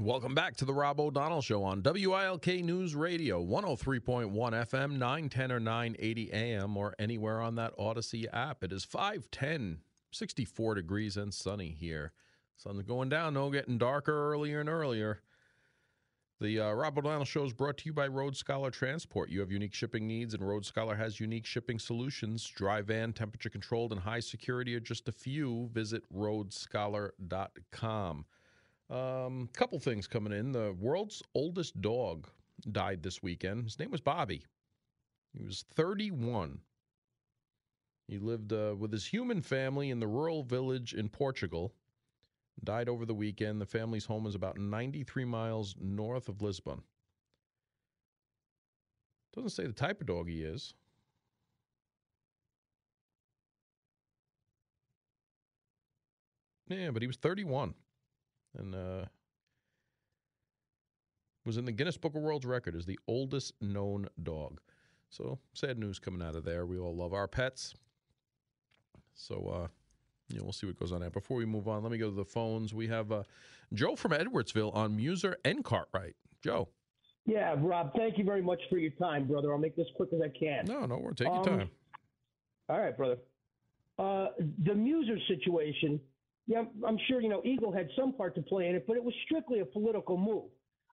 Welcome back to the Rob O'Donnell Show on WILK News Radio, 103.1 FM, 910 or 980 AM, or anywhere on that Audacy app. It is 510, 64 degrees and sunny here. Sun's going down, no, getting darker earlier and earlier. The uh, Rob O'Donnell Show is brought to you by Road Scholar Transport. You have unique shipping needs, and Road Scholar has unique shipping solutions. Dry van, temperature controlled, and high security are just a few. Visit roadscholar.com. Um, couple things coming in. The world's oldest dog died this weekend. His name was Bobi. He was 31. He lived uh, with his human family in the rural village in Portugal. Died over the weekend. The family's home is about 93 miles north of Lisbon. Doesn't say the type of dog he is. Yeah, but he was 31 and uh, was in the Guinness Book of World Record as the oldest known dog. So sad news coming out of there. We all love our pets. So uh, you know, we'll see what goes on there. Before we move on, let me go to the phones. We have uh, Joe from Edwardsville on Meuser and Cartwright. Joe. Yeah, Rob, thank you very much for your time, brother. I'll make this quick as I can. No, no, we're taking um, time. All right, brother. Uh, the Meuser situation yeah, I'm sure you know Eagle had some part to play in it, but it was strictly a political move.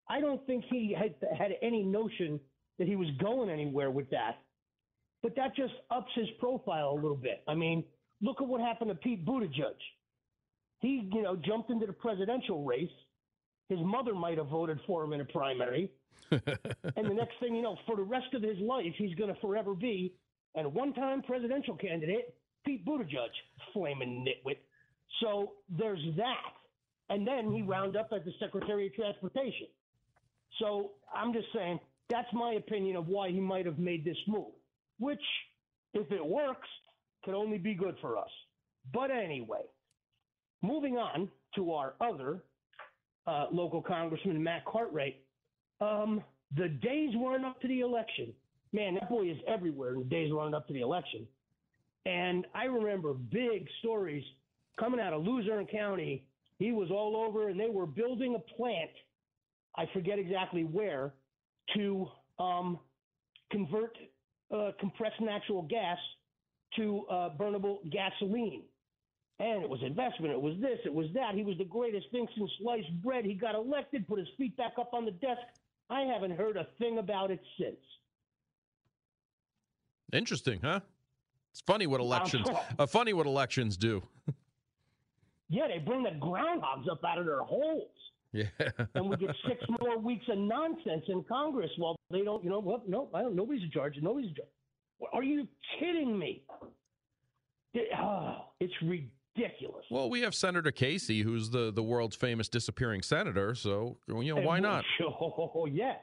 I don't think he had had any notion that he was going anywhere with that. But that just ups his profile a little bit. I mean, look at what happened to Pete Buttigieg. He, you know, jumped into the presidential race. His mother might have voted for him in a primary. and the next thing you know, for the rest of his life, he's going to forever be a one-time presidential candidate, Pete Buttigieg, flaming nitwit. So there's that. And then he wound up as the Secretary of Transportation. So I'm just saying that's my opinion of why he might have made this move, which, if it works, could only be good for us. But anyway, moving on to our other uh, local congressman, Matt Cartwright. Um, the days running up to the election, man, that boy is everywhere in the days running up to the election. And I remember big stories coming out of Luzerne County. He was all over, and they were building a plant. I forget exactly where to um, convert uh, compressed natural gas to uh, burnable gasoline. And it was investment. It was this. It was that. He was the greatest thing since sliced bread. He got elected, put his feet back up on the desk. I haven't heard a thing about it since. Interesting, huh? It's funny what elections. Uh, funny what elections do. Yeah, they bring the groundhogs up out of their holes. Yeah. and we get six more weeks of nonsense in Congress while they don't, you know, well, no, I don't, nobody's in charge. Nobody's in charge. Are you kidding me? oh, it's ridiculous. Well, we have Senator Casey, who's the, the world's famous disappearing senator. So, you know, why not? Oh, yeah.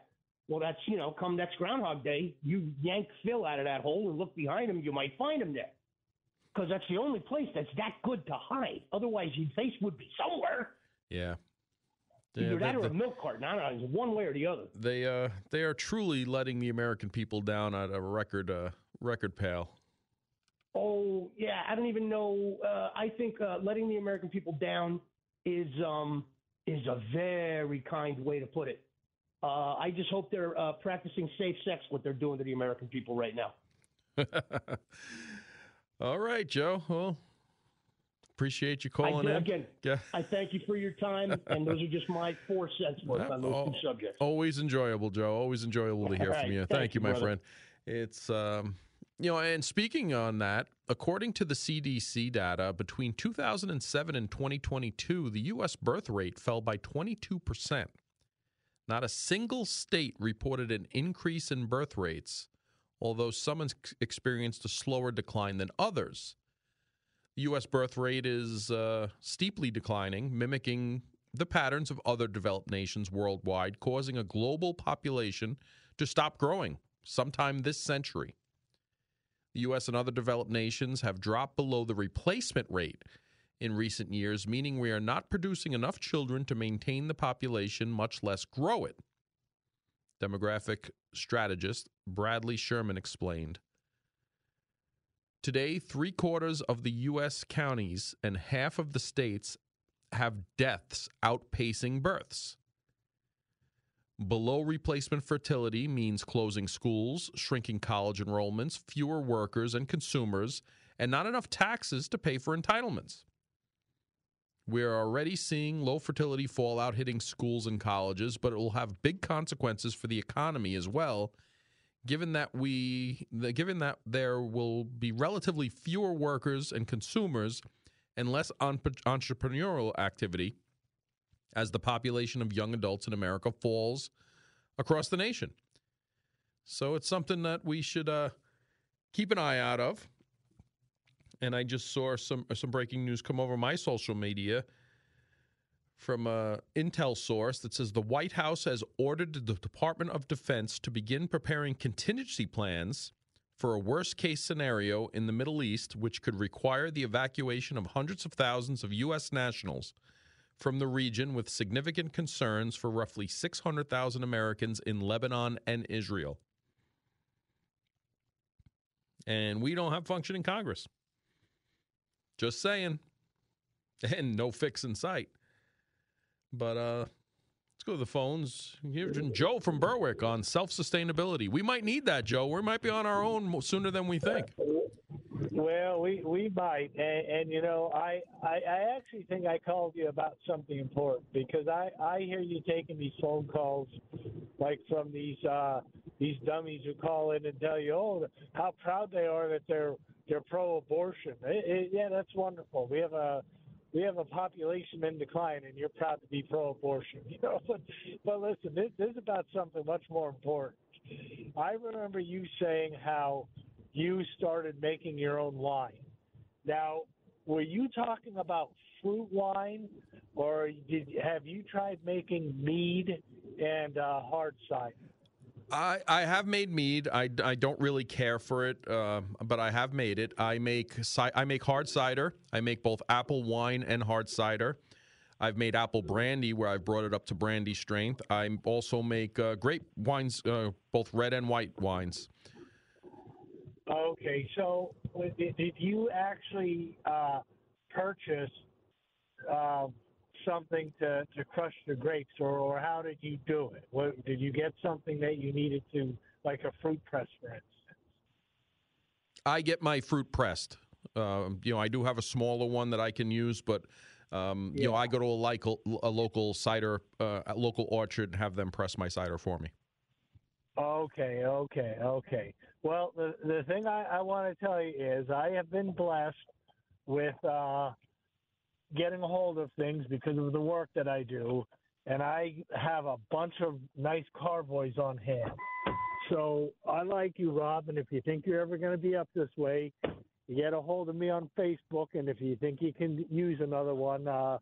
Well, that's, you know, come next Groundhog Day, you yank Phil out of that hole and look behind him, you might find him there because that's the only place that's that good to hide. Otherwise, your face would be somewhere. Yeah. Either that or a milk carton. I don't know. It's one way or the other. They uh they are truly letting the American people down at a record uh record pale. Oh yeah, I don't even know. Uh, I think uh, letting the American people down is um is a very kind way to put it. Uh, I just hope they're uh, practicing safe sex what they're doing to the American people right now. All right, Joe. Well, appreciate you calling I, in. Again, yeah. I thank you for your time, and those are just my four cents worth on those two subjects. Always enjoyable, Joe. Always enjoyable to hear right. from you. Thank, thank you, my brother. friend. It's um, you know, and speaking on that, according to the CDC data, between 2007 and 2022, the U.S. birth rate fell by 22 percent. Not a single state reported an increase in birth rates although some experienced a slower decline than others. The U.S. birth rate is uh, steeply declining, mimicking the patterns of other developed nations worldwide, causing a global population to stop growing sometime this century. The U.S. and other developed nations have dropped below the replacement rate in recent years, meaning we are not producing enough children to maintain the population, much less grow it demographic strategist Bradley Schurman explained. Today, three quarters of the U.S. counties and half of the states have deaths outpacing births. Below replacement fertility means closing schools, shrinking college enrollments, fewer workers and consumers, and not enough taxes to pay for entitlements. We're already seeing low fertility fallout hitting schools and colleges, but it will have big consequences for the economy as well. Given that we, given that there will be relatively fewer workers and consumers, and less entrepreneurial activity, as the population of young adults in America falls across the nation. So it's something that we should uh, keep an eye out of. And I just saw some some breaking news come over my social media from a intel source that says the White House has ordered the Department of Defense to begin preparing contingency plans for a worst case scenario in the Middle East, which could require the evacuation of hundreds of thousands of U.S. nationals from the region with significant concerns for roughly 600,000 Americans in Lebanon and Israel. And we don't have functioning Congress. Just saying. And no fix in sight. But uh, let's go to the phones. Here's Joe from Berwick on self sustainability. We might need that, Joe. We might be on our own sooner than we think. Well, we we might, and, and you know, I, I I actually think I called you about something important because I I hear you taking these phone calls, like from these uh these dummies who call in and tell you, oh, how proud they are that they're they're pro-abortion. It, it, yeah, that's wonderful. We have a we have a population in decline, and you're proud to be pro-abortion. You know, but, but listen, this, this is about something much more important. I remember you saying how you started making your own wine. Now, were you talking about fruit wine, or did have you tried making mead and uh, hard cider? I, I have made mead. I, I don't really care for it, uh, but I have made it. I make I make hard cider. I make both apple wine and hard cider. I've made apple brandy where I've brought it up to brandy strength. I also make uh, grape wines, uh, both red and white wines. Okay, so did, you actually uh, purchase uh, something to, to crush the grapes, or, or how did you do it? What, did you get something that you needed to, like a fruit press, for instance? I get my fruit pressed. Uh, you know, I do have a smaller one that I can use, but um, yeah. you know, I go to a local a local cider, uh, a local orchard, and have them press my cider for me. Okay, okay, okay. Well, the the thing I, I want to tell you is I have been blessed with uh, getting a hold of things because of the work that I do, and I have a bunch of nice carboys on hand. So I like you, Rob, and if you think you're ever going to be up this way, get a hold of me on Facebook, and if you think you can use another one, uh,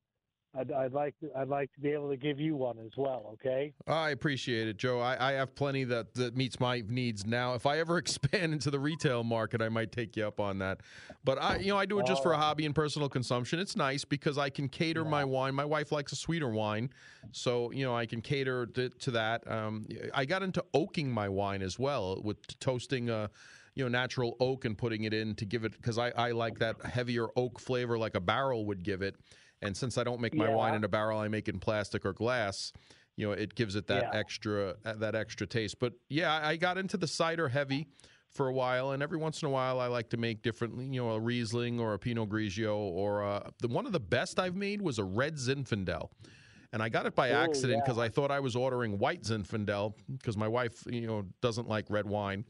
I'd, I'd, like to, I'd like to be able to give you one as well. Okay. I appreciate it, Joe. I, I have plenty that, that meets my needs now. If I ever expand into the retail market, I might take you up on that. But I, you know, I do it just for a hobby and personal consumption. It's nice because I can cater yeah. my wine. My wife likes a sweeter wine, so you know I can cater to, to that. Um, I got into oaking my wine as well with toasting. Uh, you know natural oak and putting it in to give it because I, I like that heavier oak flavor like a barrel would give it and since I don't make my yeah. wine in a barrel, I make it in plastic or glass. You know, it gives it that yeah. extra uh, that extra taste. But yeah, I got into the cider heavy for a while, and every once in a while, I like to make different, you know, a Riesling or a Pinot Grigio, or uh, the one of the best I've made was a red Zinfandel, and I got it by accident because yeah. I thought I was ordering white Zinfandel because my wife, you know, doesn't like red wine.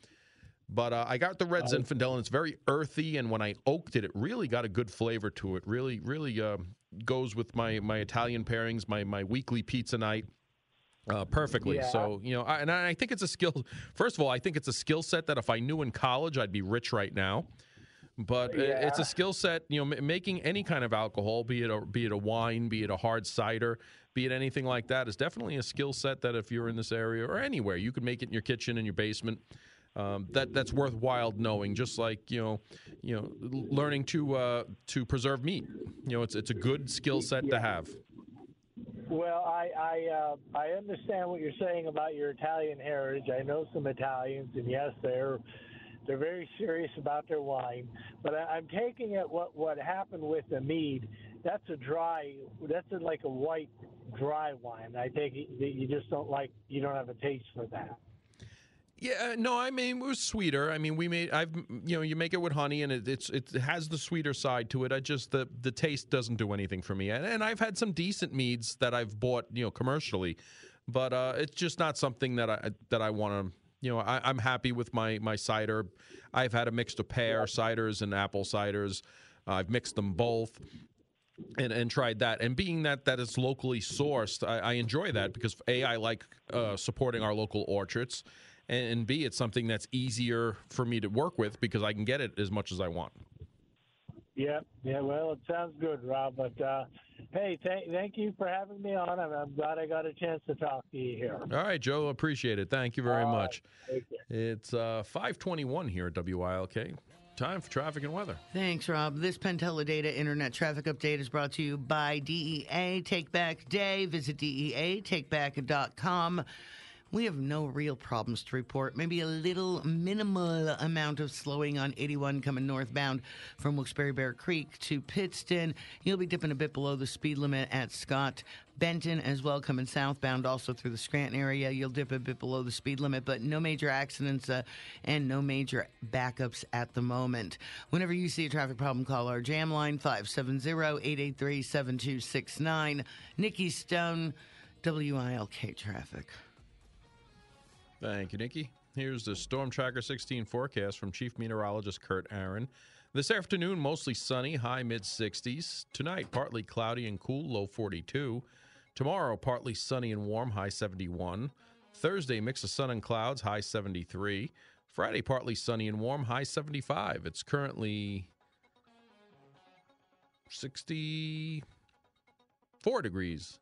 But uh, I got the red Zinfandel, and it's very earthy. And when I oaked it, it really got a good flavor to it. Really, really uh, goes with my my Italian pairings, my my weekly pizza night. Uh, perfectly. Yeah. So you know, I, and I think it's a skill. First of all, I think it's a skill set that if I knew in college, I'd be rich right now. But yeah. it's a skill set. You know, m- making any kind of alcohol, be it a be it a wine, be it a hard cider, be it anything like that, is definitely a skill set that if you're in this area or anywhere, you can make it in your kitchen, in your basement. Um, that that's worthwhile knowing. Just like you know, you know, learning to uh, to preserve meat. You know, it's it's a good skill set yeah. to have. Well, I I, uh, I understand what you're saying about your Italian heritage. I know some Italians, and yes, they're they're very serious about their wine. But I, I'm taking it what what happened with the mead. That's a dry. That's a, like a white dry wine. I take it that you just don't like you don't have a taste for that. Yeah, no, I mean it was sweeter. I mean we made I've you know you make it with honey and it, it's it has the sweeter side to it. I just the the taste doesn't do anything for me. And, and I've had some decent meads that I've bought you know commercially, but uh, it's just not something that I that I want to. You know, I, I'm happy with my my cider. I've had a mix of pear ciders and apple ciders. I've mixed them both and and tried that. And being that that is locally sourced, I, I enjoy that because a I like uh, supporting our local orchards, and, and b it's something that's easier for me to work with because I can get it as much as I want. Yeah, yeah. Well, it sounds good, Rob. But uh, hey, thank thank you for having me on. I'm, I'm glad I got a chance to talk to you here. All right, Joe, appreciate it. Thank you very All right, much. take care. It's uh, 521 here at WILK. Time for traffic and weather. Thanks, Rob. This PenTeleData Internet Traffic Update is brought to you by DEA Take Back Day. Visit DEATakeback.com. We have no real problems to report. Maybe a little minimal amount of slowing on 81 coming northbound from Wilkes-Barre Bear Creek to Pittston. You'll be dipping a bit below the speed limit at Scott. Benton as well coming southbound also through the Scranton area. You'll dip a bit below the speed limit, but no major accidents uh, and no major backups at the moment. Whenever you see a traffic problem, call our jam line 570-883-7269. Nikki Stone, WILK Traffic. Thank you, Nikki. Here's the Storm Tracker 16 forecast from Chief Meteorologist Kurt Aaron. This afternoon, mostly sunny, high mid 60s. Tonight, partly cloudy and cool, low 42. Tomorrow, partly sunny and warm, high 71. Thursday, mix of sun and clouds, high 73. Friday, partly sunny and warm, high 75. It's currently 64 degrees.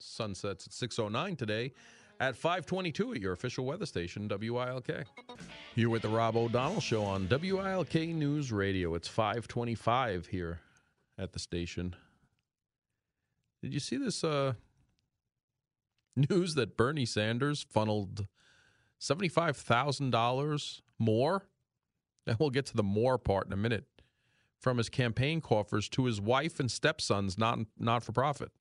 Sunsets at 6.09 today at 522 at your official weather station, WILK. You're with the Rob O'Donnell Show on WILK News Radio. It's 525 here at the station. Did you see this uh, news that Bernie Sanders funneled $75,000 more? And we'll get to the more part in a minute. From his campaign coffers to his wife and stepson's not not for profit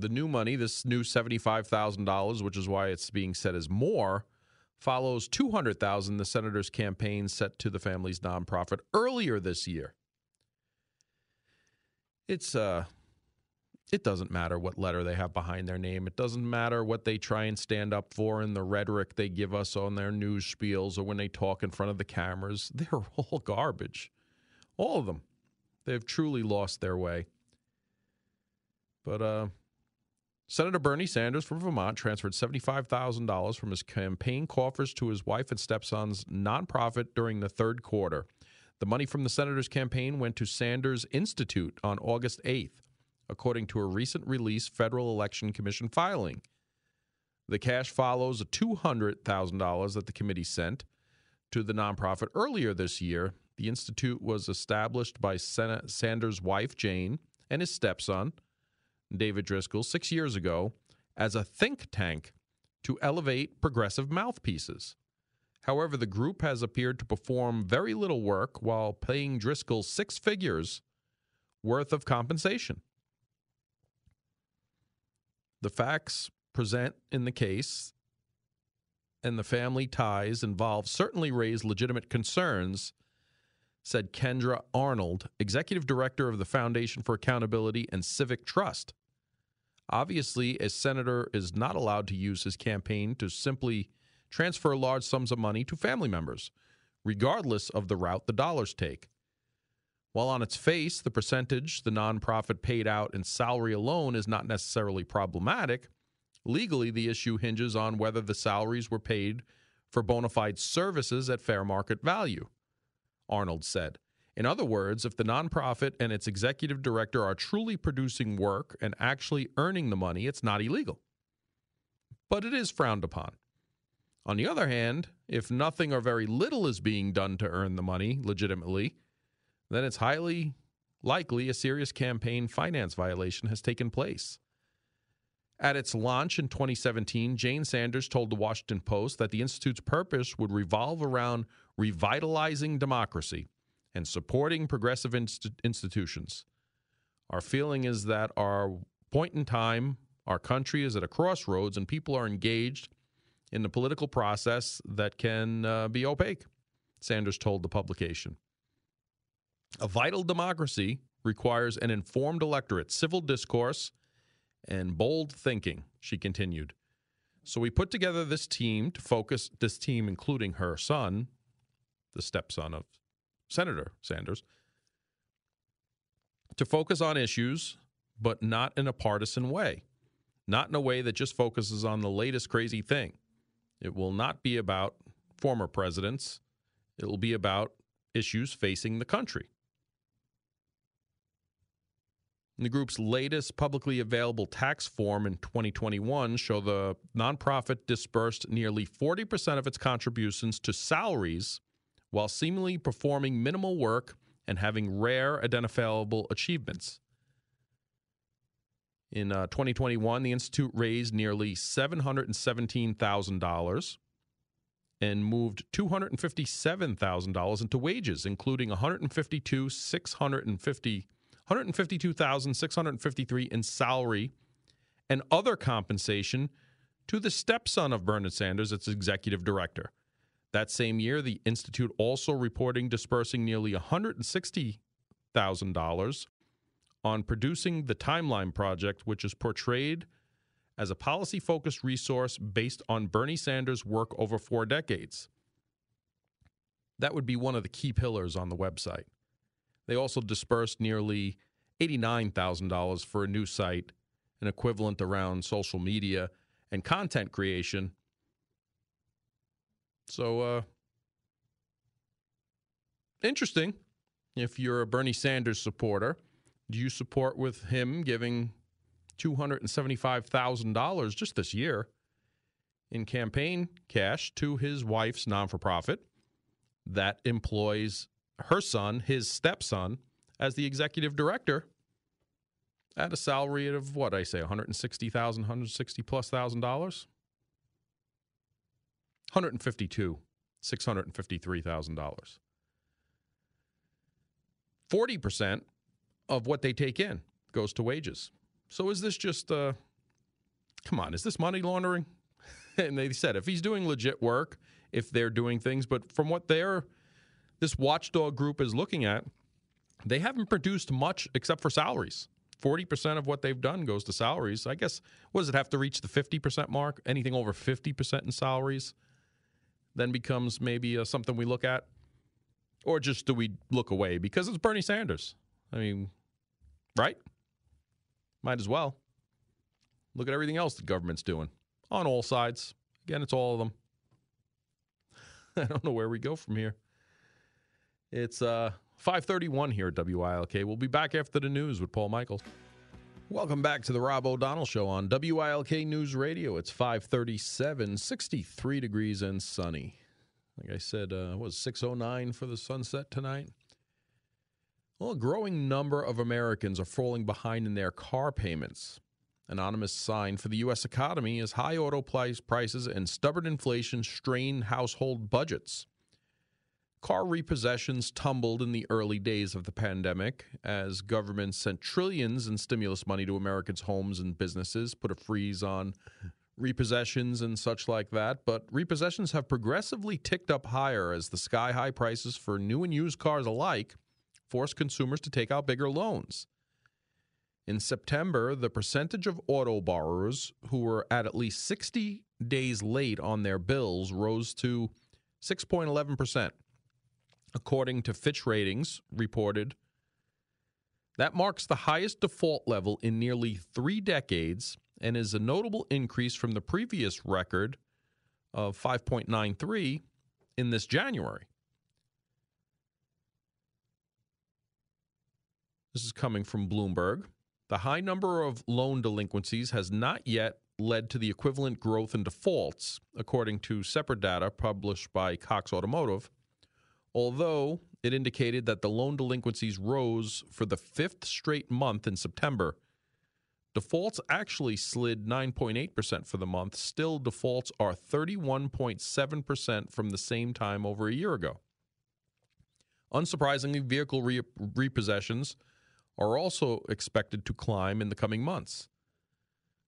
the new money, this new $75,000, which is why it's being set as more, follows 200,000 the senator's campaign set to the family's nonprofit earlier this year. It's uh it doesn't matter what letter they have behind their name. It doesn't matter what they try and stand up for in the rhetoric they give us on their news spiels or when they talk in front of the cameras. They're all garbage. All of them. They've truly lost their way. But uh Senator Bernie Sanders from Vermont transferred $75,000 from his campaign coffers to his wife and stepson's nonprofit during the third quarter. The money from the senator's campaign went to Sanders Institute on August 8th, according to a recent release Federal Election Commission filing. The cash follows a $200,000 that the committee sent to the nonprofit earlier this year. The institute was established by Sen- Sanders' wife, Jane, and his stepson, David Driscoll six years ago as a think tank to elevate progressive mouthpieces. However, the group has appeared to perform very little work while paying Driscoll six figures worth of compensation. The facts present in the case and the family ties involved certainly raise legitimate concerns, said Kendra Arnold, executive director of the Foundation for Accountability and Civic Trust. Obviously, a senator is not allowed to use his campaign to simply transfer large sums of money to family members, regardless of the route the dollars take. While on its face, the percentage the nonprofit paid out in salary alone is not necessarily problematic, legally the issue hinges on whether the salaries were paid for bona fide services at fair market value, Arnold said. In other words, if the nonprofit and its executive director are truly producing work and actually earning the money, it's not illegal. But it is frowned upon. On the other hand, if nothing or very little is being done to earn the money legitimately, then it's highly likely a serious campaign finance violation has taken place. At its launch in 2017, Jane Sanders told the Washington Post that the Institute's purpose would revolve around revitalizing democracy and supporting progressive inst- institutions. Our feeling is that our point in time, our country is at a crossroads and people are engaged in the political process that can uh, be opaque, Sanders told the publication. A vital democracy requires an informed electorate, civil discourse, and bold thinking, she continued. So we put together this team to focus, this team including her son, the stepson of Senator Sanders, to focus on issues, but not in a partisan way, not in a way that just focuses on the latest crazy thing. It will not be about former presidents, it will be about issues facing the country. The group's latest publicly available tax form in 2021 show the nonprofit disbursed nearly 40% of its contributions to salaries while seemingly performing minimal work and having rare identifiable achievements. In uh, 2021, the Institute raised nearly $717,000 and moved $257,000 into wages, including 152 650 152,653 in salary and other compensation to the stepson of Bernard Sanders, its executive director. That same year, the Institute also reporting dispersing nearly $160,000 on producing the Timeline Project, which is portrayed as a policy focused resource based on Bernie Sanders' work over four decades. That would be one of the key pillars on the website. They also dispersed nearly $89,000 for a new site, an equivalent around social media and content creation. So, uh, interesting. If you're a Bernie Sanders supporter, do you support with him giving $275,000 just this year in campaign cash to his wife's non for profit that employs her son, his stepson, as the executive director at a salary of what I say, 160,000, 160 plus thousand dollars? 152, $653,000. 40% of what they take in goes to wages. So is this just, uh, come on, is this money laundering? and they said if he's doing legit work, if they're doing things, but from what they're, this watchdog group is looking at, they haven't produced much except for salaries. 40% of what they've done goes to salaries. I guess, what does it have to reach the 50% mark? Anything over 50% in salaries then becomes maybe uh, something we look at? Or just do we look away because it's Bernie Sanders? I mean, right? Might as well. Look at everything else the government's doing on all sides. Again, it's all of them. I don't know where we go from here. It's uh 531 here at WILK. We'll be back after the news with Paul Michaels. Welcome back to the Rob O'Donnell Show on WILK News Radio. It's 537, 63 degrees and sunny. Like I said, uh, was 609 for the sunset tonight? Well, a growing number of Americans are falling behind in their car payments. Anonymous sign for the U.S. economy as high auto prices and stubborn inflation strain household budgets. Car repossessions tumbled in the early days of the pandemic as governments sent trillions in stimulus money to Americans' homes and businesses, put a freeze on repossessions and such like that. But repossessions have progressively ticked up higher as the sky high prices for new and used cars alike force consumers to take out bigger loans. In September, the percentage of auto borrowers who were at at least 60 days late on their bills rose to 6.11% according to Fitch Ratings, reported. That marks the highest default level in nearly three decades and is a notable increase from the previous record of 5.93 in this January. This is coming from Bloomberg. The high number of loan delinquencies has not yet led to the equivalent growth in defaults, according to separate data published by Cox Automotive although it indicated that the loan delinquencies rose for the fifth straight month in September. Defaults actually slid 9.8% for the month. Still, defaults are 31.7% from the same time over a year ago. Unsurprisingly, vehicle re- repossessions are also expected to climb in the coming months.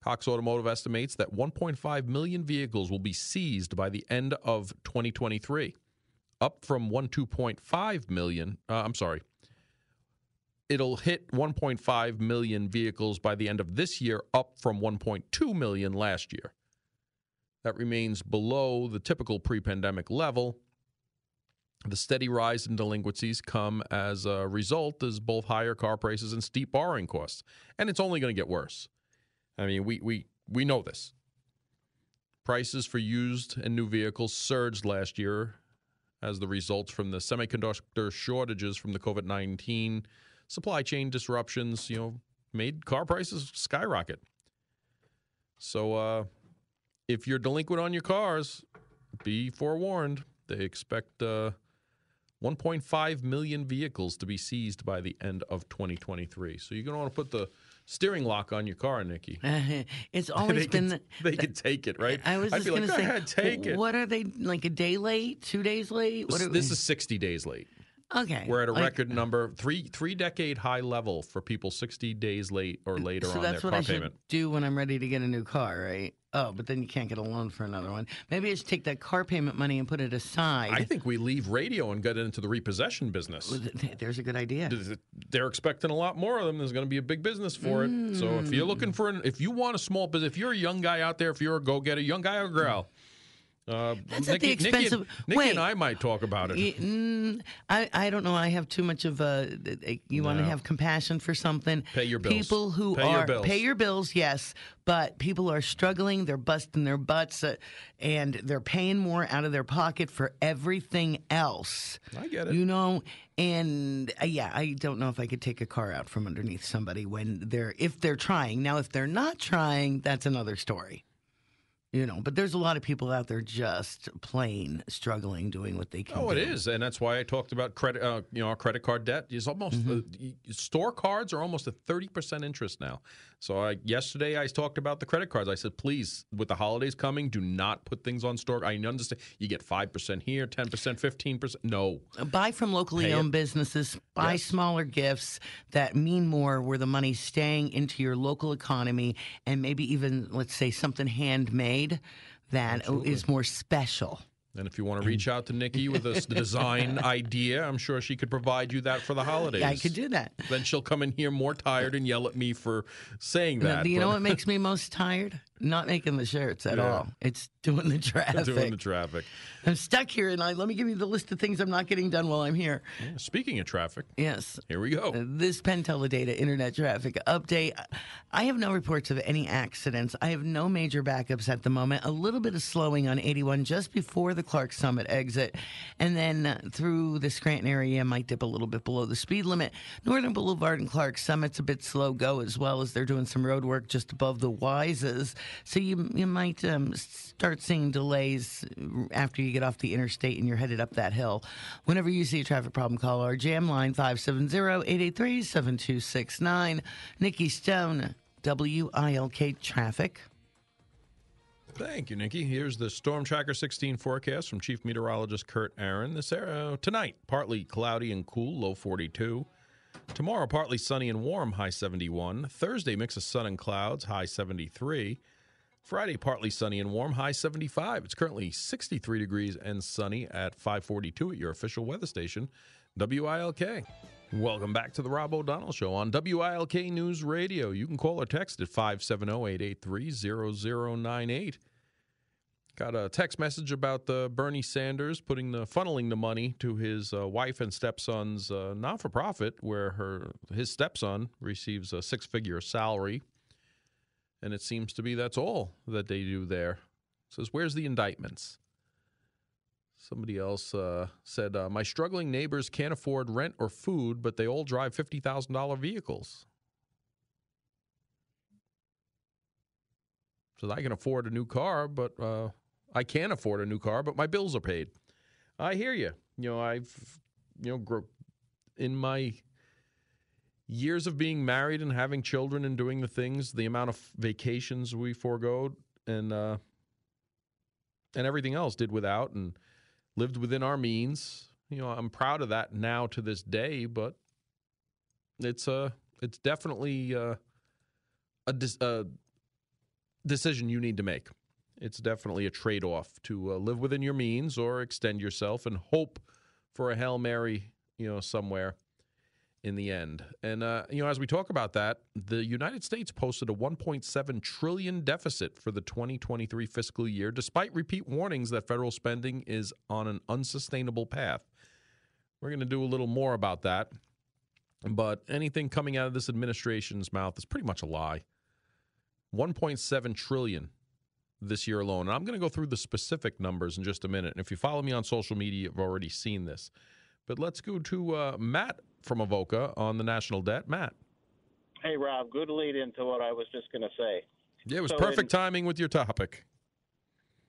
Cox Automotive estimates that 1.5 million vehicles will be seized by the end of 2023, up from 1.2.5 million. Uh, I'm sorry. It'll hit 1.5 million vehicles by the end of this year, up from 1.2 million last year. That remains below the typical pre pandemic level. The steady rise in delinquencies come as a result as both higher car prices and steep borrowing costs. And it's only going to get worse. I mean, we, we, we know this. Prices for used and new vehicles surged last year as the results from the semiconductor shortages from the COVID 19 supply chain disruptions, you know, made car prices skyrocket. So, uh, if you're delinquent on your cars, be forewarned. They expect uh, 1.5 million vehicles to be seized by the end of 2023. So you're going to want to put the steering lock on your car, Nikki. it's always they been. Can, they can take it, right? I was I'd just going like, to say, ahead, take it. what are they like a day late, two days late? What This, are, this is 60 days late. Okay. We're at a Like, record uh, number three three decade high level for people 60 days late or later so on their that's what car I should payment. do when I'm ready to get a new car, right? Oh, but then you can't get a loan for another one. Maybe I should take that car payment money and put it aside. I think we leave radio and get into the repossession business. There's a good idea. they're expecting a lot more of them. There's going to be a big business for it. So if you're looking mm. for an, if you want a small business, if you're a young guy out there, if you're a go getter, young guy or girl, uh, That's at the Nikki, Nikki, expense of- Nikki wait. and I might talk about it. Mm, I, I don't know. I have too much of a. You want to have compassion for something. Pay your bills. People who Pay your are bills. pay your bills, yes, but people are struggling. They're busting their butts, uh, and they're paying more out of their pocket for everything else. I get it. You know, and uh, yeah, I don't know if I could take a car out from underneath somebody when they're if they're trying. Now, if they're not trying, that's another story. You know, but there's a lot of people out there just plain struggling doing what they can. Oh, it do. is, and that's why I talked about credit. Uh, you know, our credit card debt is almost Mm-hmm. uh, store cards are almost a thirty percent interest now. So I, yesterday I talked about the credit cards. I said, please, with the holidays coming, do not put things on store. I understand you get five percent here, ten percent, fifteen percent. No, uh, Buy from locally Pay it. owned businesses. Buy Yes. smaller gifts that mean more, where the money's staying into your local economy, and maybe even let's say something handmade that is more special. And if you want to mm. reach out to Nikki with a design idea, I'm sure she could provide you that for the holidays. Yeah, I could do that. Then she'll come in here more tired and yell at me for saying that. Do you know what makes me most tired? Not making the shirts at Yeah. all. It's doing the traffic. doing the traffic. I'm stuck here, and I, let me give you the list of things I'm not getting done while I'm here. Yeah, Speaking of traffic, Yes. here we go. This PenTeleData internet traffic update. I have no reports of any accidents. I have no major backups at the moment. A little bit of slowing on 81 just before the Clarks Summit exit. And then uh, through the Scranton area, might dip a little bit below the speed limit. Northern Boulevard and Clarks Summit's a bit slow go as well as they're doing some road work just above the Wises. So you, you might um, start seeing delays after you get off the interstate and you're headed up that hill. Whenever you see a traffic problem, call our jam line 570-883-7269. Nikki Stone, WILK Traffic. Thank you, Nikki. Here's the Storm Tracker 16 forecast from Chief Meteorologist Kurt Aaron. This tonight, partly cloudy and cool, low 42. Tomorrow, partly sunny and warm, high 71. Thursday, mix of sun and clouds, high 73. Friday, partly sunny and warm, high 75. It's currently 63 degrees and sunny at 542 at your official weather station, WILK. Welcome back to the Rob O'Donnell Show on WILK News Radio. You can call or text at 570-883-0098. Got a text message about the Bernie Sanders putting the funneling the money to his uh, wife and stepson's uh, not-for-profit, where her his stepson receives a six-figure salary, and it seems to be that's all that they do there. says, "Where's the indictments?" Somebody else uh, said, uh, "My struggling neighbors can't afford rent or food, but they all drive fifty thousand dollar vehicles." Says, "I can afford a new car, but uh, I can't afford a new car, but my bills are paid." I hear you. You know, I've you know in my years of being married and having children and doing the things, the amount of vacations we forego and uh, and everything else did without and lived within our means. You know, I'm proud of that now to this day, but it's uh it's definitely uh, a dis- uh, decision you need to make. It's definitely a trade off to uh, live within your means or extend yourself and hope for a Hail Mary, you know, somewhere in the end. And, uh, you know, as we talk about that, the United States posted a 1.7 trillion deficit for the 2023 fiscal year, despite repeat warnings that federal spending is on an unsustainable path. We're going to do a little more about that. But anything coming out of this administration's mouth is pretty much a lie. 1.7 trillion this year alone. And I'm going to go through the specific numbers in just a minute. And if you follow me on social media, you've already seen this. But let's go to uh, Matt from Avoca on the national debt. Matt. Hey, Rob. Good lead into what I was just going to say. Yeah, it was So perfect in- timing with your topic.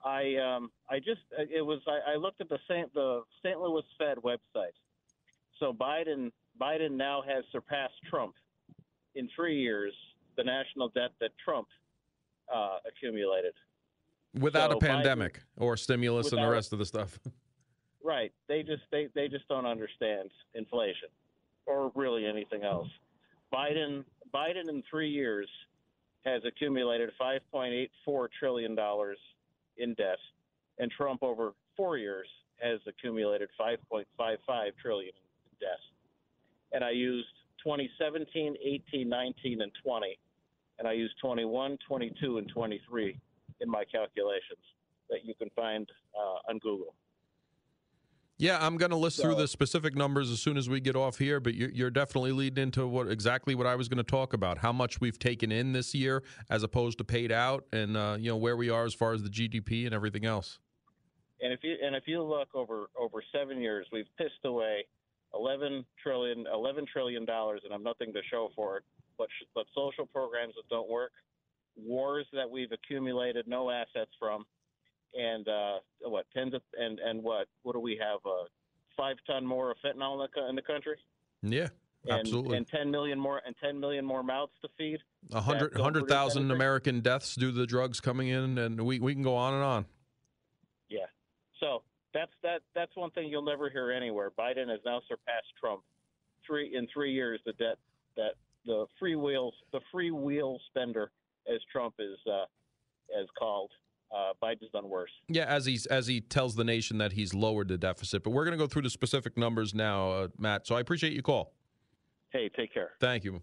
I um I just it was I, I looked at the St. the St. Louis Fed website. So Biden Biden now has surpassed Trump in three years the national debt that Trump uh, accumulated. Without So a Biden- pandemic or stimulus and the rest of the stuff. Right. They just they, they just don't understand inflation or really anything else. Biden Biden in 3 years has accumulated 5.84 trillion dollars in debt and Trump over 4 years has accumulated 5.55 trillion in debt. And I used 2017, 18, 19 and 20 and I used 21, 22 and 23 in my calculations that you can find uh, on Google. Yeah, I'm going to list through the specific numbers as soon as we get off here, but you're, you're definitely leading into what exactly what I was going to talk about: how much we've taken in this year as opposed to paid out, and uh, you know where we are as far as the GDP and everything else. And if you and if you look over over seven years, we've pissed away 11 trillion 11 trillion dollars, and I'm nothing to show for it. But but social programs that don't work, wars that we've accumulated no assets from, and uh, what tens of and and what what do we have? Uh, five ton more of fentanyl in the, co- in the country, Yeah, and, absolutely. and 10 million more and 10 million more mouths to feed. A hundred hundred thousand. American deaths due to the drugs coming in, and we, we can go on and on. Yeah. So that's that that's one thing you'll never hear anywhere. Biden has now surpassed Trump. Three in three years the debt that the free wheels the free wheel spender as Trump is uh, as called. Uh, Biden's done worse. Yeah, as he's as he tells the nation that he's lowered the deficit, but we're going to go through the specific numbers now, uh, Matt. So I appreciate your call. Hey, take care. Thank you.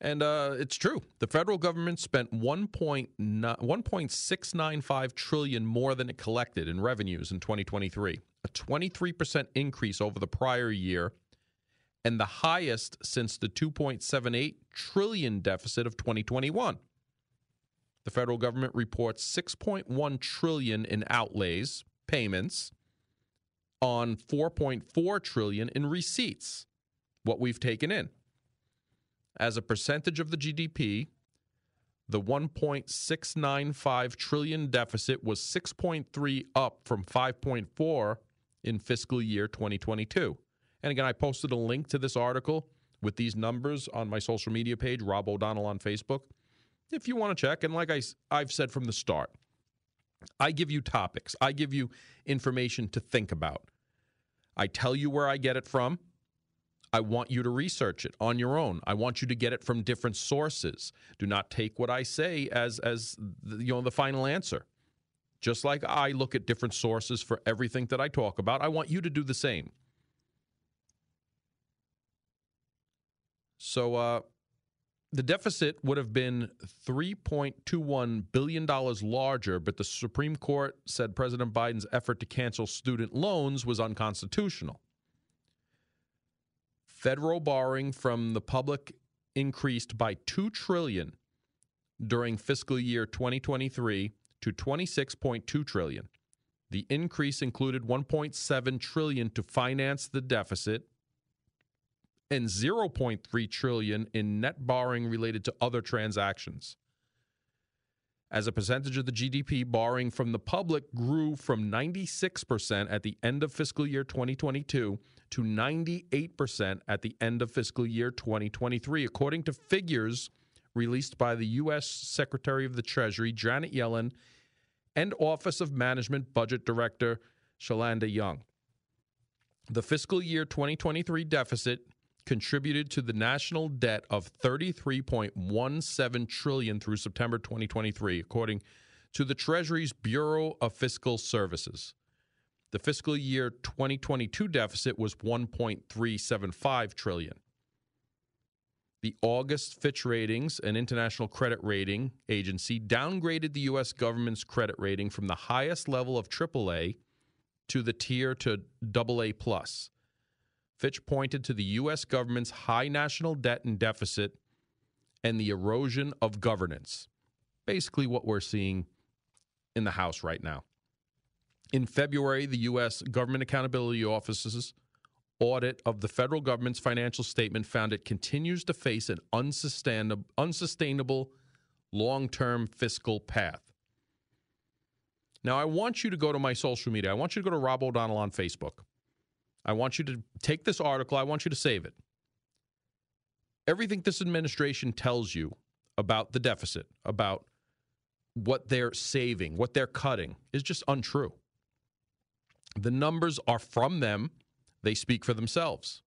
And uh, it's true. The federal government spent 1.695 trillion more than it collected in revenues in 2023, a 23% increase over the prior year, and the highest since the 2.78 trillion deficit of 2021. The federal government reports 6.1 trillion in outlays, payments on 4.4 trillion in receipts, what we've taken in as a percentage of the GDP, the 1.695 trillion deficit was 6.3 up from 5.4 in fiscal year 2022. And again, I posted a link to this article with these numbers on my social media page, Rob O'Donnell on Facebook. If you want to check, and like I, I've said from the start, I give you topics, I give you information to think about. I tell you where I get it from. I want you to research it on your own. I want you to get it from different sources. Do not take what I say as as the, you know the final answer. Just like I look at different sources for everything that I talk about, I want you to do the same. So uh the deficit would have been $3.21 billion larger, but the Supreme Court said President Biden's effort to cancel student loans was unconstitutional. Federal borrowing from the public increased by 2 trillion during fiscal year 2023 to 26.2 trillion. The increase included 1.7 trillion to finance the deficit and 0.3 trillion in net borrowing related to other transactions. As a percentage of the GDP, borrowing from the public grew from 96% at the end of fiscal year 2022 to 98% at the end of fiscal year 2023, according to figures released by the U.S. Secretary of the Treasury, Janet Yellen, and Office of Management Budget Director, Shalanda Young. The fiscal year 2023 deficit contributed to the national debt of 33.17 trillion through September 2023 according to the Treasury's Bureau of Fiscal Services. The fiscal year 2022 deficit was 1.375 trillion. The August Fitch Ratings, an international credit rating agency, downgraded the U.S. government's credit rating from the highest level of AAA to the tier to AA plus. Fitch pointed to the U.S. government's high national debt and deficit and the erosion of governance. Basically, what we're seeing in the House right now. In February, the U.S. Government Accountability Office's audit of the federal government's financial statement found it continues to face an unsustainable, long term fiscal path. Now, I want you to go to my social media. I want you to go to Rob O'Donnell on Facebook. I want you to take this article, I want you to save it. Everything this administration tells you about the deficit, about what they're saving, what they're cutting, is just untrue. The numbers are from them they speak for themselves.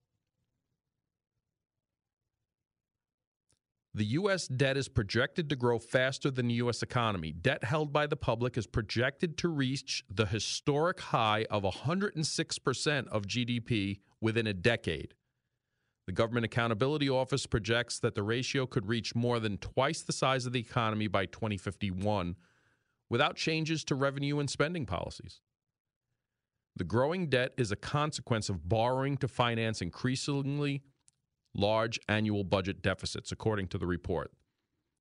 The U.S. debt is projected to grow faster than the U.S. economy. Debt held by the public is projected to reach the historic high of 106% of GDP within a decade. The Government Accountability Office projects that the ratio could reach more than twice the size of the economy by 2051 without changes to revenue and spending policies. The growing debt is a consequence of borrowing to finance increasingly large annual budget deficits, according to the report.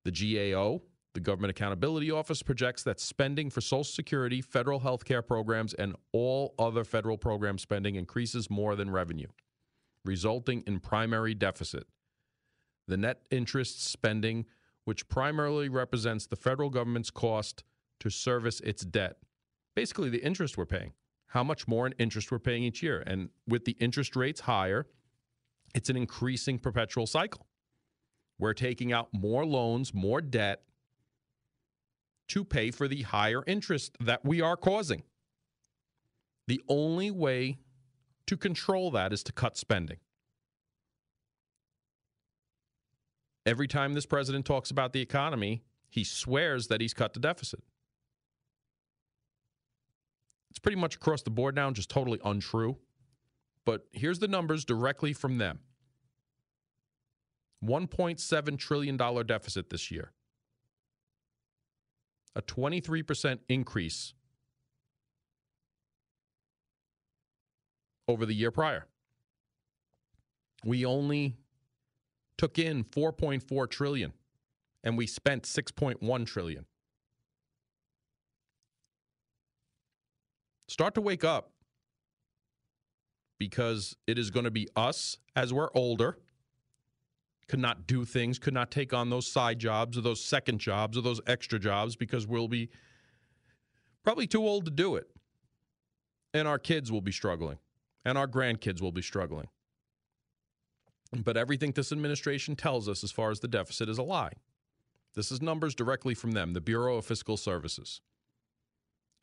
The GAO, the Government Accountability Office, projects that spending for Social Security, federal health care programs, and all other federal program spending increases more than revenue, resulting in primary deficit. The net interest spending, which primarily represents the federal government's cost to service its debt, basically the interest we're paying how much more in interest we're paying each year. And with the interest rates higher, it's an increasing perpetual cycle. We're taking out more loans, more debt to pay for the higher interest that we are causing. The only way to control that is to cut spending. Every time this president talks about the economy, he swears that he's cut the deficit. It's pretty much across the board now, just totally untrue. But here's the numbers directly from them $1.7 trillion deficit this year, a 23% increase over the year prior. We only took in 4.4 trillion and we spent 6.1 trillion. start to wake up because it is going to be us as we're older, could not do things, could not take on those side jobs or those second jobs or those extra jobs because we'll be probably too old to do it. And our kids will be struggling, and our grandkids will be struggling. But everything this administration tells us as far as the deficit is a lie. This is numbers directly from them, the Bureau of Fiscal Services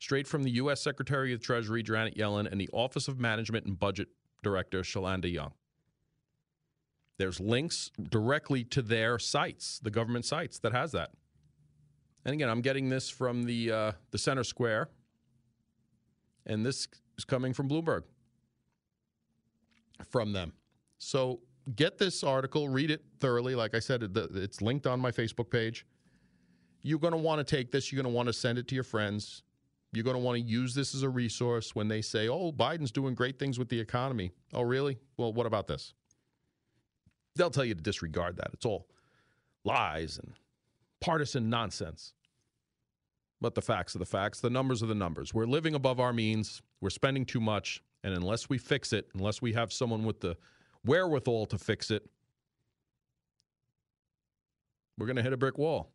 straight from the U.S. Secretary of Treasury Janet Yellen and the Office of Management and Budget Director Shalanda Young. There's links directly to their sites, the government sites that has that. And again, I'm getting this from the uh, the Center Square, and this is coming from Bloomberg from them. So get this article, read it thoroughly. Like I said, it's linked on my Facebook page. You're going to want to take this. You're going to want to send it to your friends. You're going to want to use this as a resource when they say, oh, Biden's doing great things with the economy. Oh, really? Well, what about this? They'll tell you to disregard that. It's all lies and partisan nonsense. But the facts are the facts. The numbers are the numbers. We're living above our means. We're spending too much. And unless we fix it, unless we have someone with the wherewithal to fix it, we're going to hit a brick wall.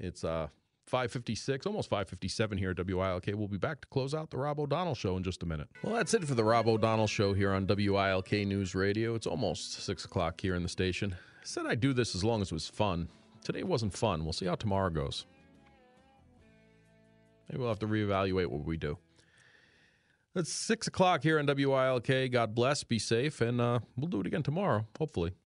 It's uh, 556, almost 557 here at WILK. We'll be back to close out the Rob O'Donnell Show in just a minute. Well, that's it for the Rob O'Donnell Show here on WILK News Radio. It's almost 6 o'clock here in the station. I said I'd do this as long as it was fun. Today wasn't fun. We'll see how tomorrow goes. Maybe we'll have to reevaluate what we do. It's six o'clock here on WILK. God bless. Be safe, and uh, we'll do it again tomorrow, hopefully.